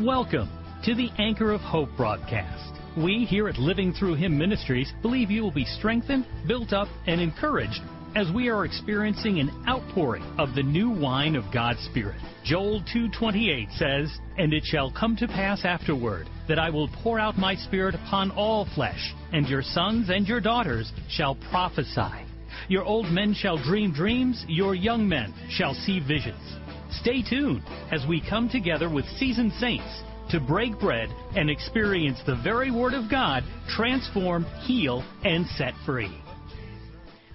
Welcome to the Anchor of Hope broadcast. We here at Living Through Him Ministries believe you will be strengthened, built up, and encouraged as we are experiencing an outpouring of the new wine of God's Spirit. Joel 2:28 says, "And it shall come to pass afterward that I will pour out my spirit upon all flesh, and your sons and your daughters shall prophesy. Your old men shall dream dreams, your young men shall see visions." Stay tuned as we come together with seasoned saints to break bread and experience the very Word of God transform, heal, and set free.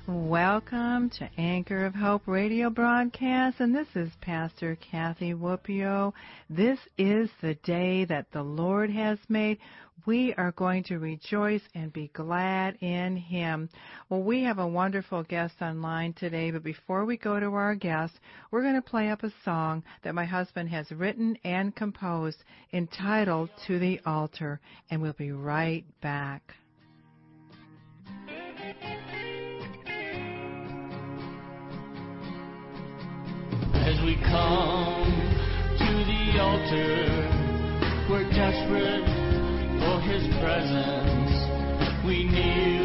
Welcome to Anchor of Hope radio broadcast, and this is Pastor Kathy Wuopio. This is the day that the Lord has made we are going to rejoice and be glad in him. Well, we have a wonderful guest online today, but before we go to our guest, we're going to play up a song that my husband has written and composed entitled To the Altar, and we'll be right back. As we come to the altar, we're desperate his presence. We kneel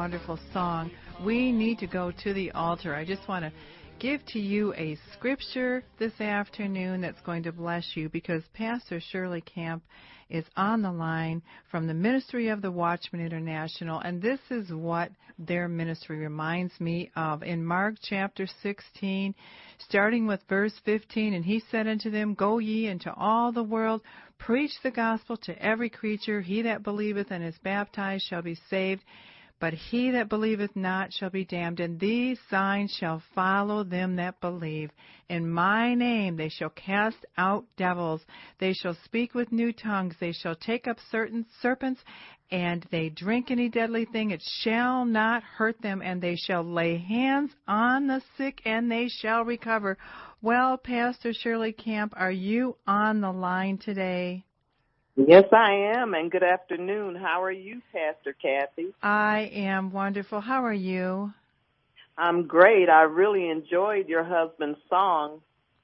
wonderful song. We need to go to the altar. I just want to give to you a scripture this afternoon that's going to bless you because Pastor Shirley Camp is on the line from the Ministry of the Watchman International, and this is what their ministry reminds me of. In Mark chapter 16, starting with verse 15, and he said unto them, Go ye into all the world, preach the gospel to every creature. He that believeth and is baptized shall be saved but he that believeth not shall be damned, and these signs shall follow them that believe. In my name they shall cast out devils, they shall speak with new tongues, they shall take up certain serpents, and they drink any deadly thing, it shall not hurt them, and they shall lay hands on the sick, and they shall recover. Well, Pastor Shirley Camp, are you on the line today? Yes, I am, and good afternoon. How are you, Pastor Kathy? I am wonderful. How are you? I'm great. I really enjoyed your husband's song.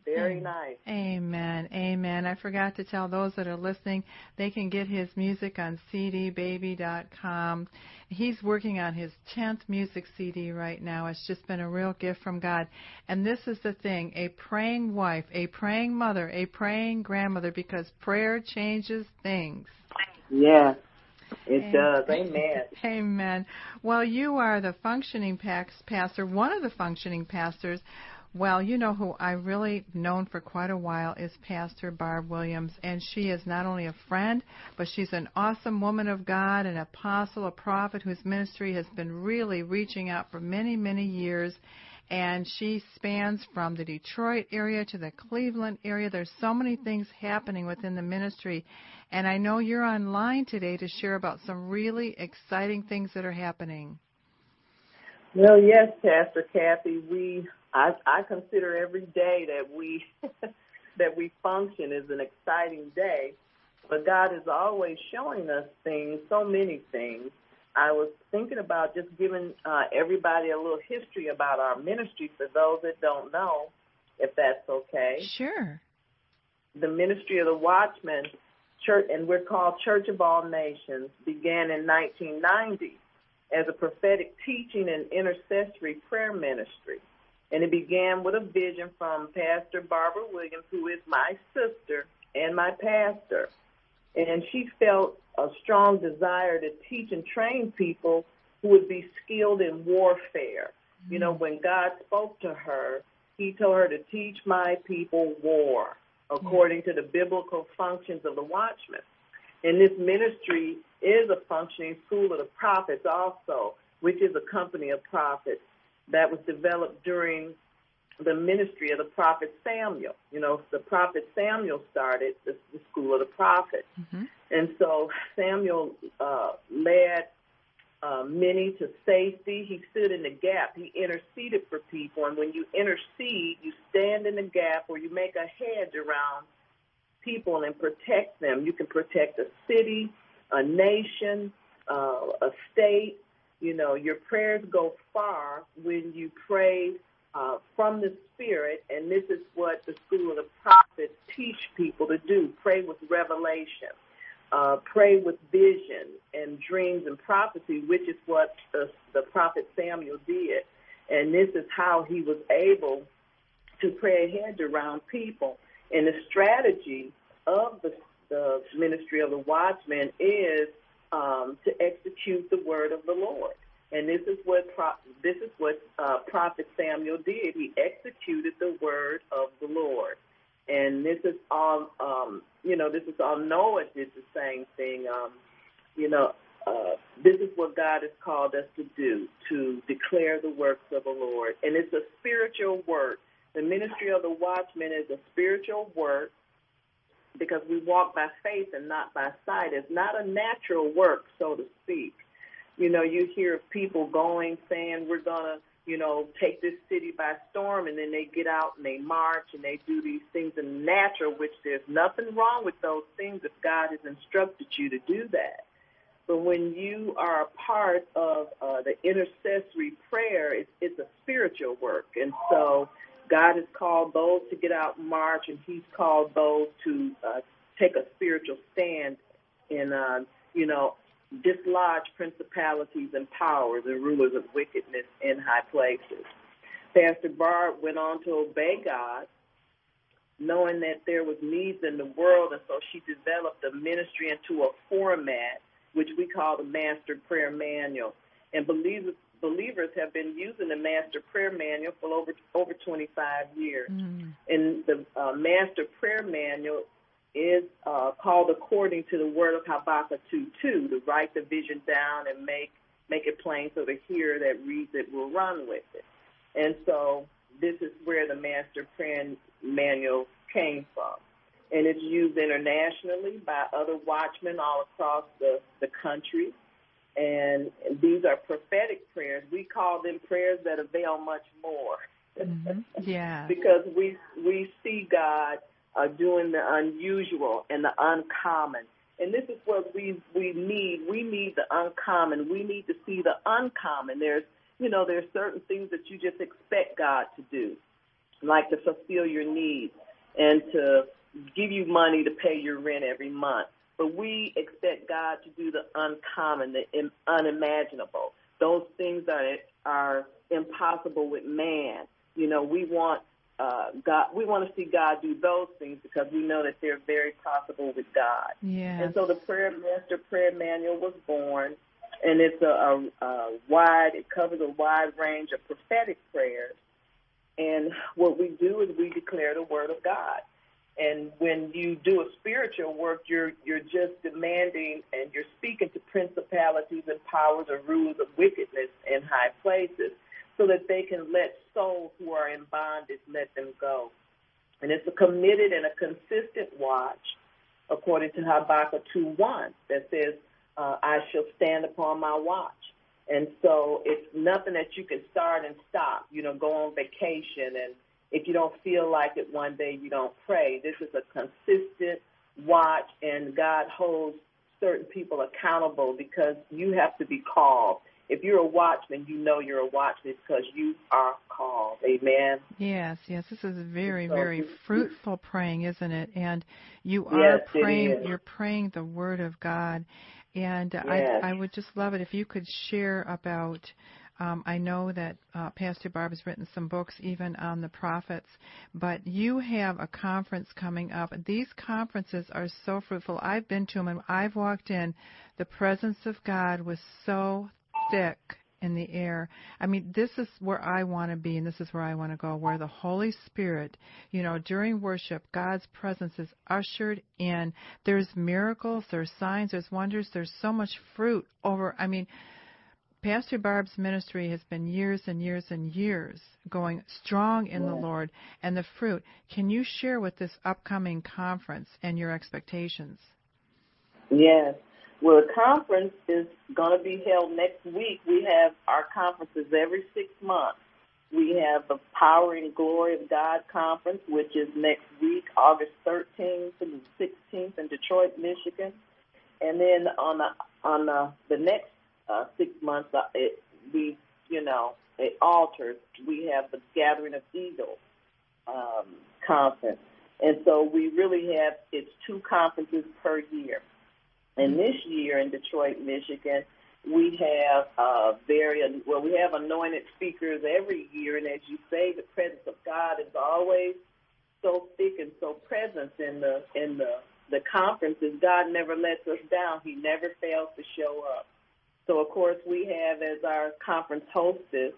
Very nice. Amen. Amen. I forgot to tell those that are listening, they can get his music on cdbaby.com. He's working on his 10th music CD right now. It's just been a real gift from God. And this is the thing a praying wife, a praying mother, a praying grandmother, because prayer changes things. Yes. It Amen. does. Amen. Amen. Well, you are the functioning pastor, one of the functioning pastors well, you know who I really known for quite a while is Pastor Barb Williams, and she is not only a friend, but she's an awesome woman of God, an apostle, a prophet whose ministry has been really reaching out for many, many years. and she spans from the Detroit area to the Cleveland area. There's so many things happening within the ministry, and I know you're online today to share about some really exciting things that are happening. Well, yes, Pastor Kathy, we I, I consider every day that we that we function is an exciting day. But God is always showing us things, so many things. I was thinking about just giving uh, everybody a little history about our ministry for those that don't know, if that's okay. Sure. The ministry of the Watchman Church, and we're called Church of All Nations, began in 1990 as a prophetic teaching and intercessory prayer ministry. And it began with a vision from Pastor Barbara Williams, who is my sister and my pastor. And she felt a strong desire to teach and train people who would be skilled in warfare. Mm-hmm. You know, when God spoke to her, he told her to teach my people war according to the biblical functions of the watchman. And this ministry is a functioning school of the prophets also, which is a company of prophets that was developed during the ministry of the prophet Samuel. You know, the prophet Samuel started the, the school of the prophets. Mm-hmm. And so Samuel uh, led uh, many to safety. He stood in the gap. He interceded for people. And when you intercede, you stand in the gap or you make a hedge around people and protect them. You can protect a city, a nation, uh, a state. Know, your prayers go far when you pray uh, from the Spirit, and this is what the School of the Prophets teach people to do pray with revelation, uh, pray with vision and dreams and prophecy, which is what the, the prophet Samuel did. And this is how he was able to pray ahead around people. And the strategy of the, the ministry of the watchman is um, to execute the word of the Lord. And this is what pro- this is what uh, Prophet Samuel did. He executed the word of the Lord, and this is all. Um, you know, this is all. Noah did the same thing. Um, you know, uh, this is what God has called us to do: to declare the works of the Lord, and it's a spiritual work. The ministry of the watchman is a spiritual work because we walk by faith and not by sight. It's not a natural work, so to speak. You know, you hear people going saying we're gonna, you know, take this city by storm, and then they get out and they march and they do these things in natural, which there's nothing wrong with those things if God has instructed you to do that. But when you are a part of uh, the intercessory prayer, it's, it's a spiritual work, and so God has called those to get out and march, and He's called those to uh, take a spiritual stand and uh, you know, dislodge principalities and powers and rulers of wickedness in high places. Pastor Barb went on to obey God, knowing that there was needs in the world, and so she developed a ministry into a format which we call the Master Prayer Manual. And believers believers have been using the Master Prayer Manual for over over 25 years. Mm. And the uh, Master Prayer Manual is uh, called according to the word of Habakkuk 2 2, to write the vision down and make make it plain so the hearer that reads it will run with it. And so this is where the Master Prayer Manual came from. And it's used internationally by other watchmen all across the, the country. And these are prophetic prayers. We call them prayers that avail much more. Mm-hmm. Yeah. because we we see God uh, doing the unusual and the uncommon. And this is what we we need. We need the uncommon. We need to see the uncommon. There's you know there's certain things that you just expect God to do, like to fulfill your needs and to give you money to pay your rent every month. But we expect God to do the uncommon, the unimaginable. Those things are are impossible with man. You know, we want uh, God, we want to see God do those things because we know that they're very possible with God. Yeah. And so the Prayer Master Prayer Manual was born, and it's a, a, a wide, it covers a wide range of prophetic prayers. And what we do is we declare the Word of God. And when you do a spiritual work, you're you're just demanding and you're speaking to principalities and powers and rulers of wickedness in high places. So that they can let souls who are in bondage let them go. And it's a committed and a consistent watch, according to Habakkuk 2.1, that says, uh, I shall stand upon my watch. And so it's nothing that you can start and stop, you know, go on vacation. And if you don't feel like it one day, you don't pray. This is a consistent watch, and God holds certain people accountable because you have to be called. If you're a watchman, you know you're a watchman because you are called. Amen. Yes, yes. This is very, very fruitful praying, isn't it? And you are yes, praying. You're praying the Word of God, and yes. I, I would just love it if you could share about. Um, I know that uh, Pastor Barb has written some books even on the prophets, but you have a conference coming up. These conferences are so fruitful. I've been to them and I've walked in. The presence of God was so thick in the air. I mean, this is where I want to be and this is where I want to go, where the Holy Spirit, you know, during worship, God's presence is ushered in. There's miracles, there's signs, there's wonders, there's so much fruit over, I mean, Pastor Barb's ministry has been years and years and years going strong in the Lord and the fruit. Can you share with this upcoming conference and your expectations? Yes. Well, the conference is going to be held next week. We have our conferences every six months. We have the Power and Glory of God conference, which is next week, August 13th and 16th in Detroit, Michigan. And then on the on the, the next uh, six months, uh, it, we, you know, it alters. We have the Gathering of Eagles um, conference. And so we really have, it's two conferences per year. And this year in Detroit, Michigan, we have uh, very, well, we have anointed speakers every year. And as you say, the presence of God is always so thick and so present in the, in the, the conferences. God never lets us down. He never fails to show up. So, of course, we have as our conference hostess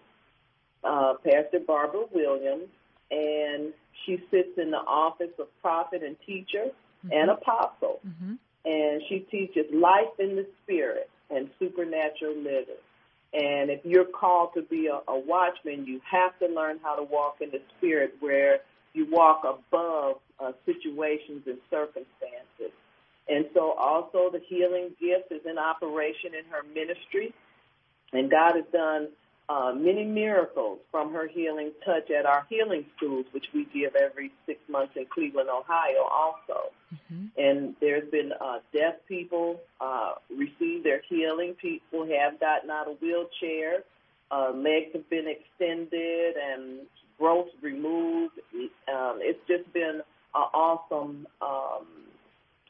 uh, Pastor Barbara Williams, and she sits in the office of prophet and teacher mm-hmm. and apostle. Mm-hmm. Teaches life in the spirit and supernatural living. And if you're called to be a, a watchman, you have to learn how to walk in the spirit where you walk above uh, situations and circumstances. And so also the healing gift is in operation in her ministry. And God has done uh, many miracles from her healing touch at our healing schools, which we give every six months in Cleveland, Ohio, also. Mm-hmm. And there's been uh, deaf people uh, receive their healing. People have gotten out of wheelchair. Uh, legs have been extended and growth removed. Um, it's just been an awesome um,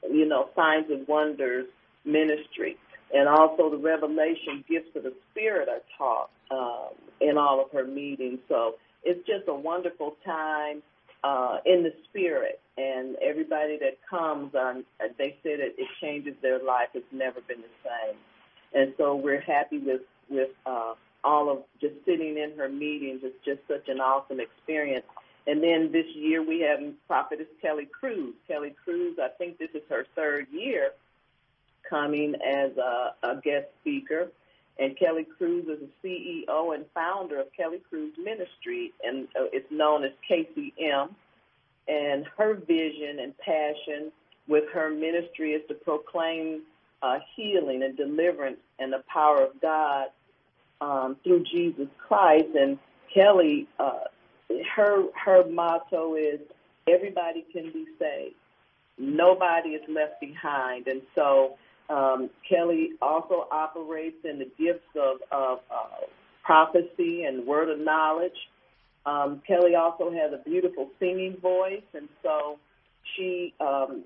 you know, signs and wonders ministry. And also the revelation gifts of the Spirit are taught um, in all of her meetings. So it's just a wonderful time uh, in the Spirit. And everybody that comes, um, they say that it changes their life. It's never been the same. And so we're happy with, with uh, all of just sitting in her meetings. It's just such an awesome experience. And then this year we have Prophetess Kelly Cruz. Kelly Cruz, I think this is her third year coming as a, a guest speaker. And Kelly Cruz is the CEO and founder of Kelly Cruz Ministry, and uh, it's known as KCM. And her vision and passion with her ministry is to proclaim uh, healing and deliverance and the power of God um, through Jesus Christ. And Kelly uh, her her motto is everybody can be saved. Nobody is left behind, and so um, Kelly also operates in the gifts of, of uh, prophecy and word of knowledge. Um, Kelly also has a beautiful singing voice, and so she um,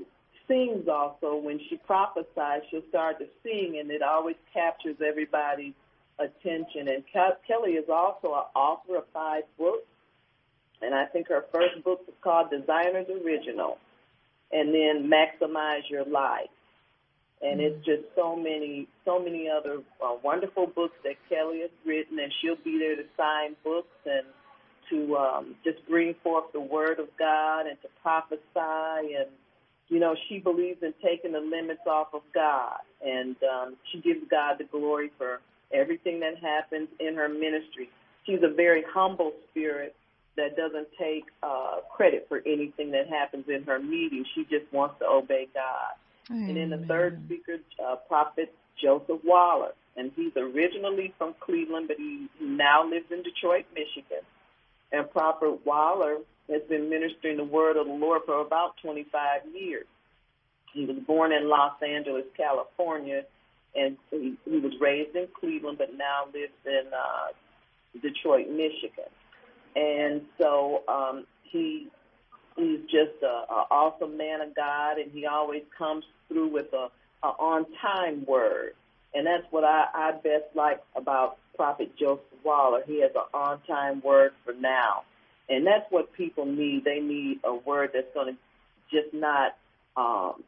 sings also. When she prophesies, she'll start to sing, and it always captures everybody's attention. And Ke- Kelly is also an author of five books and I think her first book was called Designer's Original, and then Maximize Your Life. And it's just so many, so many other uh, wonderful books that Kelly has written, and she'll be there to sign books and to um, just bring forth the Word of God and to prophesy. And you know, she believes in taking the limits off of God, and um, she gives God the glory for everything that happens in her ministry. she's a very humble spirit that doesn't take uh, credit for anything that happens in her meeting. She just wants to obey God. Amen. And then the third speaker, uh, Prophet Joseph Waller, and he's originally from Cleveland, but he, he now lives in Detroit, Michigan. And Prophet Waller has been ministering the word of the Lord for about 25 years. He was born in Los Angeles, California, and he, he was raised in Cleveland, but now lives in uh, Detroit, Michigan. And so um, he he's just a, a awesome man of God, and he always comes through with a, a on time word, and that's what I, I best like about Prophet Joseph Waller. He has an on time word for now, and that's what people need. They need a word that's going to just not um,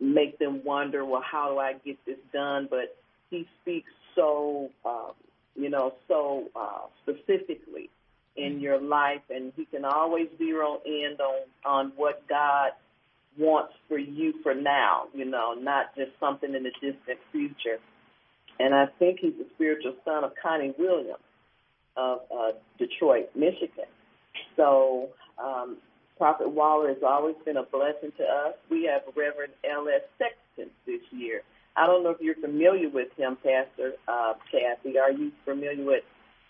make them wonder, well, how do I get this done? But he speaks so, um, you know, so uh, specifically in your life, and he can always zero in on on what God wants for you for now. You know, not just something in the distant future. And I think he's the spiritual son of Connie Williams of uh, Detroit, Michigan. So um, Prophet Waller has always been a blessing to us. We have Reverend L.S. Sexton this year. I don't know if you're familiar with him, Pastor uh, Kathy. Are you familiar with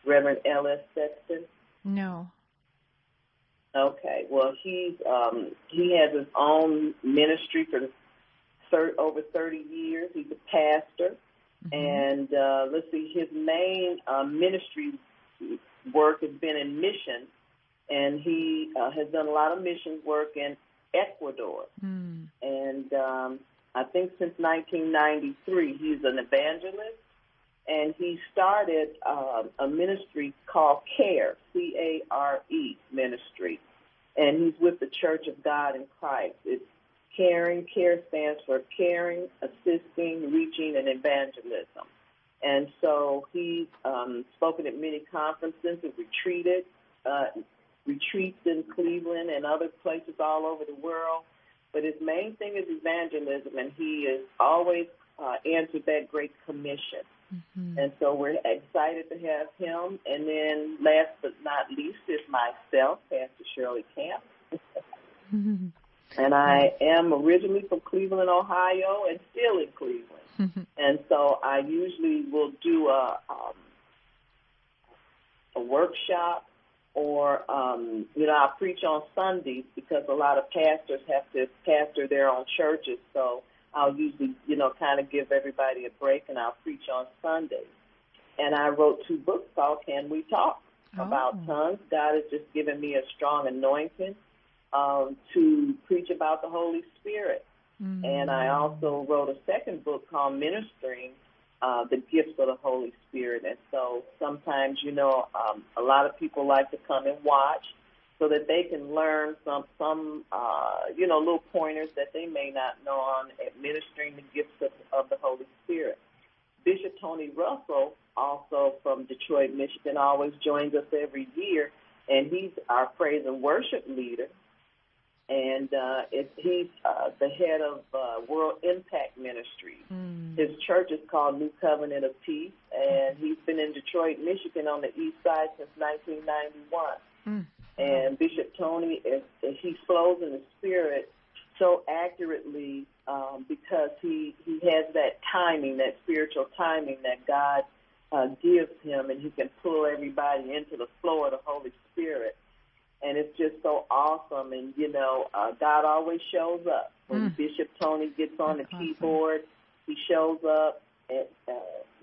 Reverend L.S. Sexton? No. Okay. Well, he's um, he has his own ministry for thir- over 30 years. He's a pastor, Mm-hmm. and uh, let's see, his main uh, ministry work has been in mission, and he uh, has done a lot of mission work in Ecuador. Mm. And um, I think since 1993, he's an evangelist, and he started uh, a ministry called CARE, C-A-R-E ministry, and he's with the Church of God in Christ. It's caring. CARE stands for caring, assisting, reaching, and evangelism. And so he's um, spoken at many conferences and retreated, uh, retreats in Cleveland and other places all over the world. But his main thing is evangelism, and he has always uh, answered that great commission. Mm-hmm. And so we're excited to have him. And then last but not least is myself, Pastor Shirley Camp. Mm-hmm. And I am originally from Cleveland, Ohio, and still in Cleveland. and so I usually will do a um, a workshop, or um, you know, I preach on Sundays because a lot of pastors have to pastor their own churches. So I'll usually, you know, kind of give everybody a break, and I'll preach on Sundays. And I wrote two books called "Can We Talk?" about Oh. tongues. God has just given me a strong anointing um, to preach about the Holy Spirit. Mm. And I also wrote a second book called Ministering uh, the Gifts of the Holy Spirit. And so sometimes, you know, um, a lot of people like to come and watch so that they can learn some, some uh, you know, little pointers that they may not know on administering the gifts of, of the Holy Spirit. Bishop Tony Russell, also from Detroit, Michigan, always joins us every year, and he's our praise and worship leader and uh, it, he's uh, the head of uh, World Impact Ministries. Mm. His church is called New Covenant of Peace, and he's been in Detroit, Michigan, on the east side since 1991. Mm. And Bishop Tony, is, he flows in the spirit so accurately um, because he he has that timing, that spiritual timing that God uh, gives him, and he can pull everybody into the flow of the Holy Spirit and it's just so awesome. And you know, uh, God always shows up when Mm. Bishop Tony gets on That's the awesome. keyboard. He shows up, and uh,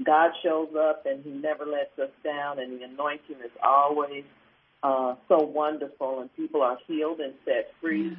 God shows up, and He never lets us down. And the anointing is always uh, so wonderful, and people are healed and set free. Yes.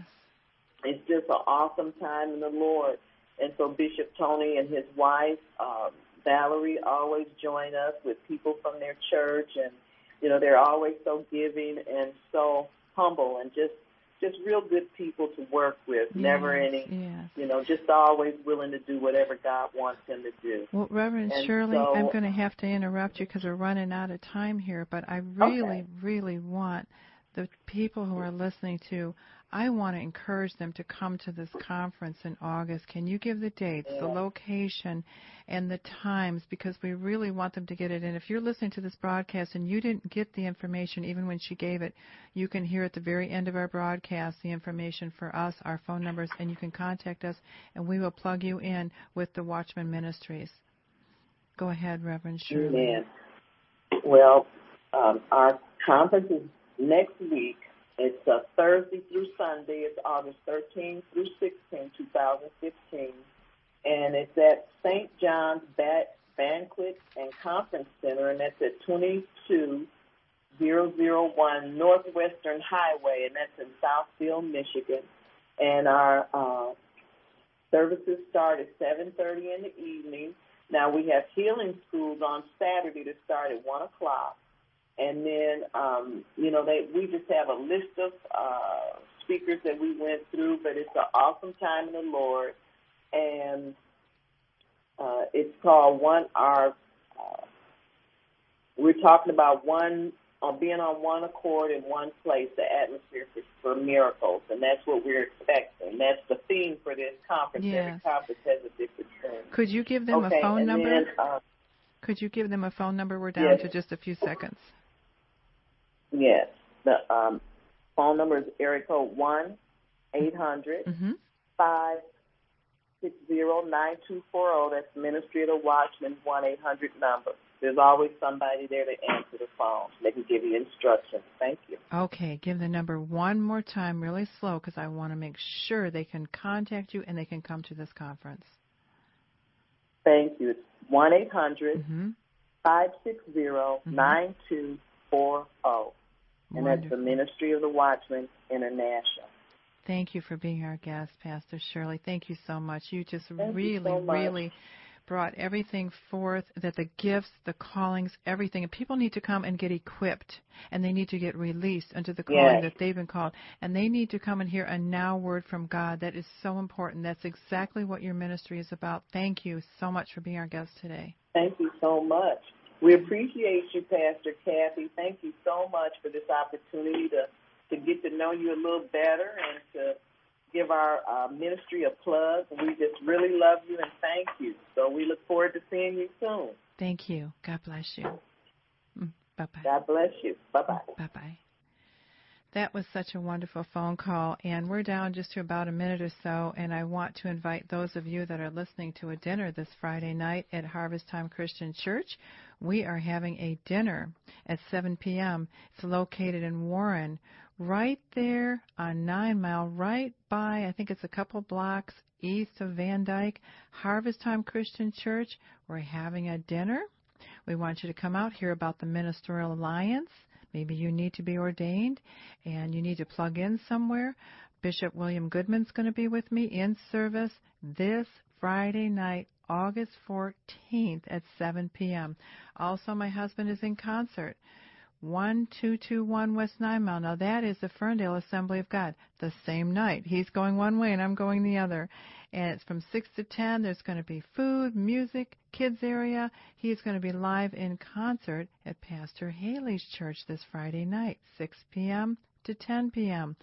It's just an awesome time in the Lord. And so Bishop Tony and his wife um, Valerie always join us with people from their church, and you know they're always so giving and so humble and just just real good people to work with. Never any, Yes. you know, just always willing to do whatever God wants them to do. Well, Reverend And Shirley, so- I'm going to have to interrupt you because we're running out of time here, but I really, really want the people who are listening to, I want to encourage them to come to this conference in August. Can you give the dates, the location, and the times? Because we really want them to get it. And if you're listening to this broadcast and you didn't get the information even when she gave it, you can hear at the very end of our broadcast the information for us, our phone numbers, and you can contact us, and we will plug you in with the Watchman Ministries. Go ahead, Reverend Shirley. Amen. Well, um, our conference is next week it's uh, Thursday through Sunday. It's August 13 through 16, 2015. And it's at St. John's Bat- Banquet and Conference Center, and that's at 22001 Northwestern Highway, and that's in Southfield, Michigan. And our uh, services start at 7.30 in the evening. Now, we have healing schools on Saturday to start at 1 o'clock. And then, um, you know, they we just have a list of uh, speakers that we went through, but it's an awesome time in the Lord, and uh, it's called One Our. Uh, we're talking about one on uh, being on one accord in one place, the atmosphere for, for miracles, and that's what we're expecting. That's the theme for this conference. Yes. Every conference has a different theme. Could you give them okay, a phone number? Then, uh, Could you give them a phone number? We're down Yes. to just a few seconds. Yes. The um, phone number is area code 1 800 560-9240. Mm-hmm. That's Ministry of the Watchman, 1-800 number. There's always somebody there to answer the phone. They can give you instructions. Thank you. Okay, give the number one more time really slow because I want to make sure they can contact you and they can come to this conference. Thank you. It's 1-800-560-9240 and Wonderful. that's the Ministry of the Watchman International. Thank you for being our guest, Pastor Shirley. Thank you so much. You just Thank really, you so really brought everything forth that the gifts, the callings, everything. And people need to come and get equipped and they need to get released under the calling yes. that they've been called. And they need to come and hear a now word from God. That is so important. That's exactly what your ministry is about. Thank you so much for being our guest today. Thank you so much. We appreciate you, Pastor Kathy. Thank you so much for this opportunity to, to get to know you a little better and to give our uh, ministry a plug. We just really love you and thank you. So we look forward to seeing you soon. Thank you. God bless you. Bye bye. God bless you. Bye bye. Bye bye. That was such a wonderful phone call, and we're down just to about a minute or so. And I want to invite those of you that are listening to a dinner this Friday night at Harvest Time Christian Church. We are having a dinner at 7 p.m. It's located in Warren, right there on Nine Mile, right by, I think it's a couple blocks east of Van Dyke. Harvest Time Christian Church. We're having a dinner. We want you to come out, hear about the Ministerial Alliance. Maybe you need to be ordained and you need to plug in somewhere. Bishop William Goodman's going to be with me in service this Friday night, August 14th at 7 p.m. Also, my husband is in concert. 1221 West Nine Mile. Now, that is the Ferndale Assembly of God. The same night. He's going one way and I'm going the other. And it's from 6 to 10. There's going to be food, music, kids area. He's going to be live in concert at Pastor Haley's church this Friday night, 6 p.m. to 10 p.m.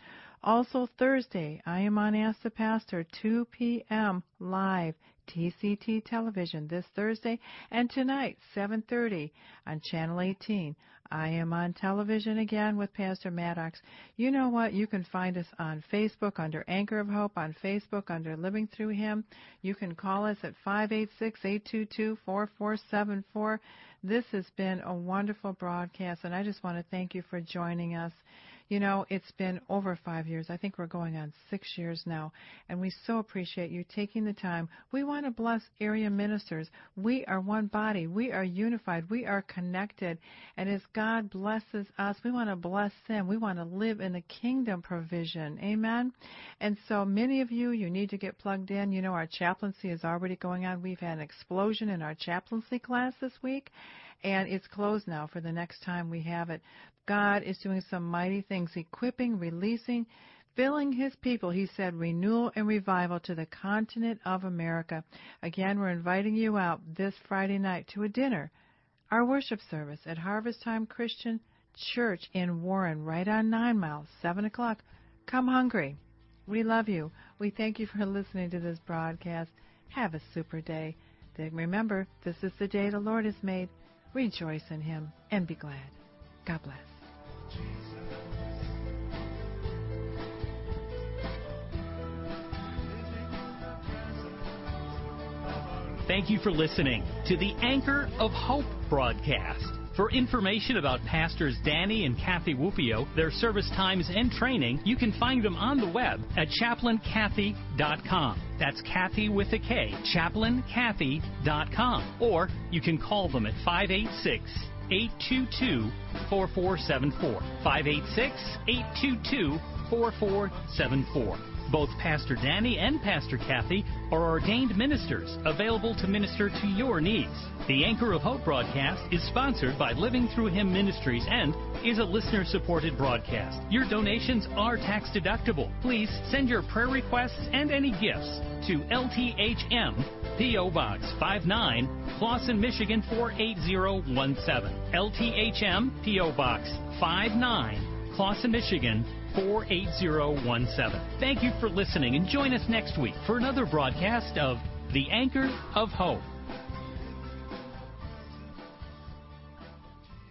Also Thursday, I am on Ask the Pastor, 2 p.m. live, TCT television this Thursday, and tonight, 7:30 on Channel 18. I am on television again with Pastor Maddox. You know what? You can find us on Facebook under Anchor of Hope, on Facebook under Living Through Him. You can call us at 586-822-4474. This has been a wonderful broadcast, and I just want to thank you for joining us. You know, it's been over five years. I think we're going on six years now. And we so appreciate you taking the time. We want to bless area ministers. We are one body. We are unified. We are connected. And as God blesses us, we want to bless them. We want to live in the kingdom provision. Amen. And so many of you, you need to get plugged in. You know, our chaplaincy is already going on. We've had an explosion in our chaplaincy class this week and it's closed now for the next time we have it. God is doing some mighty things, equipping, releasing, filling his people. He said renewal and revival to the continent of America. Again, we're inviting you out this Friday night to a dinner, our worship service at Harvest Time Christian Church in Warren, right on Nine Miles, 7 o'clock. Come hungry. We love you. We thank you for listening to this broadcast. Have a super day. Then remember, this is the day the Lord has made. Rejoice in Him and be glad. God bless. Thank you for listening to the Anchor of Hope broadcast. For information about Pastors Danny and Kathy Wuopio, their service times and training, you can find them on the web at chaplainkathy.com. That's Kathy with a K, chaplainkathy.com. Or you can call them at 586 822 4474. 586 822 4474. Both Pastor Danny and Pastor Kathy are ordained ministers available to minister to your needs. The Anchor of Hope broadcast is sponsored by Living Through Him Ministries and is a listener supported broadcast. Your donations are tax deductible. Please send your prayer requests and any gifts to LTHM P.O. Box 59, Clawson, Michigan 48017. LTHM P.O. Box 59, Clawson, Michigan 48017. Thank you for listening and join us next week for another broadcast of The Anchor of Hope.